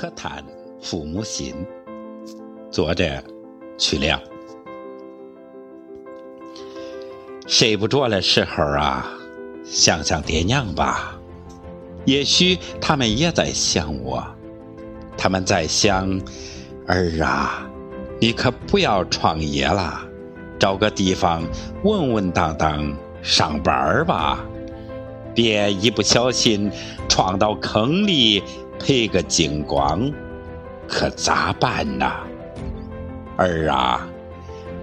可叹父母心。作者：曲亮。睡不着的时候啊，想想爹娘吧。也许他们也在想我，他们在想：儿啊，你可不要创业了，找个地方稳稳当当上班吧，别一不小心撞到坑里。赔个精光，可咋办呐？儿啊，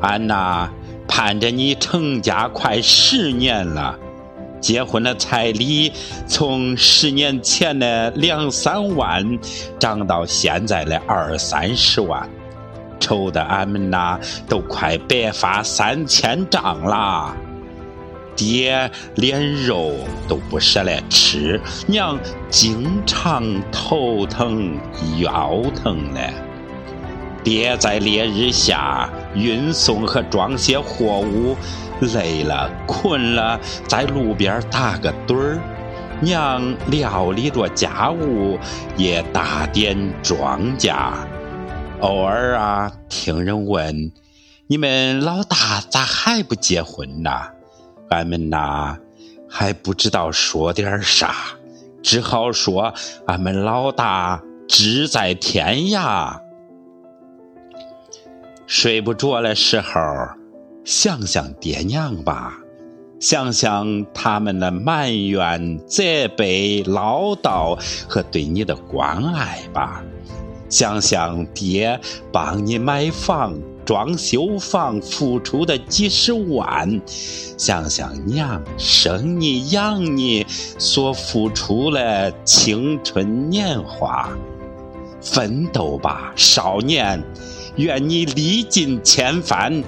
俺呐盼着你成家快十年了，结婚的彩礼从十年前的两三万涨到现在的二三十万，愁得俺们呐都快白发三千丈了。爹连肉都不舍得吃，娘经常头疼腰疼的。爹在烈日下运送和装卸货物，累了困了，在路边打个盹儿。娘料理着家务，也打点庄稼。偶尔啊，听人问：“你们老大咋还不结婚呢？”俺们呐还不知道说点啥，只好说俺们老大志在天涯。睡不着的时候，想想爹娘吧，想想他们的埋怨、责备、唠叨和对你的关爱吧，想想爹帮你买房。装修房付出的几十万，想想娘生你养你所付出的青春年华，奋斗吧，少年！愿你历尽千帆，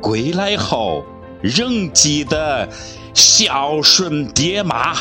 归来后仍记得孝顺爹妈。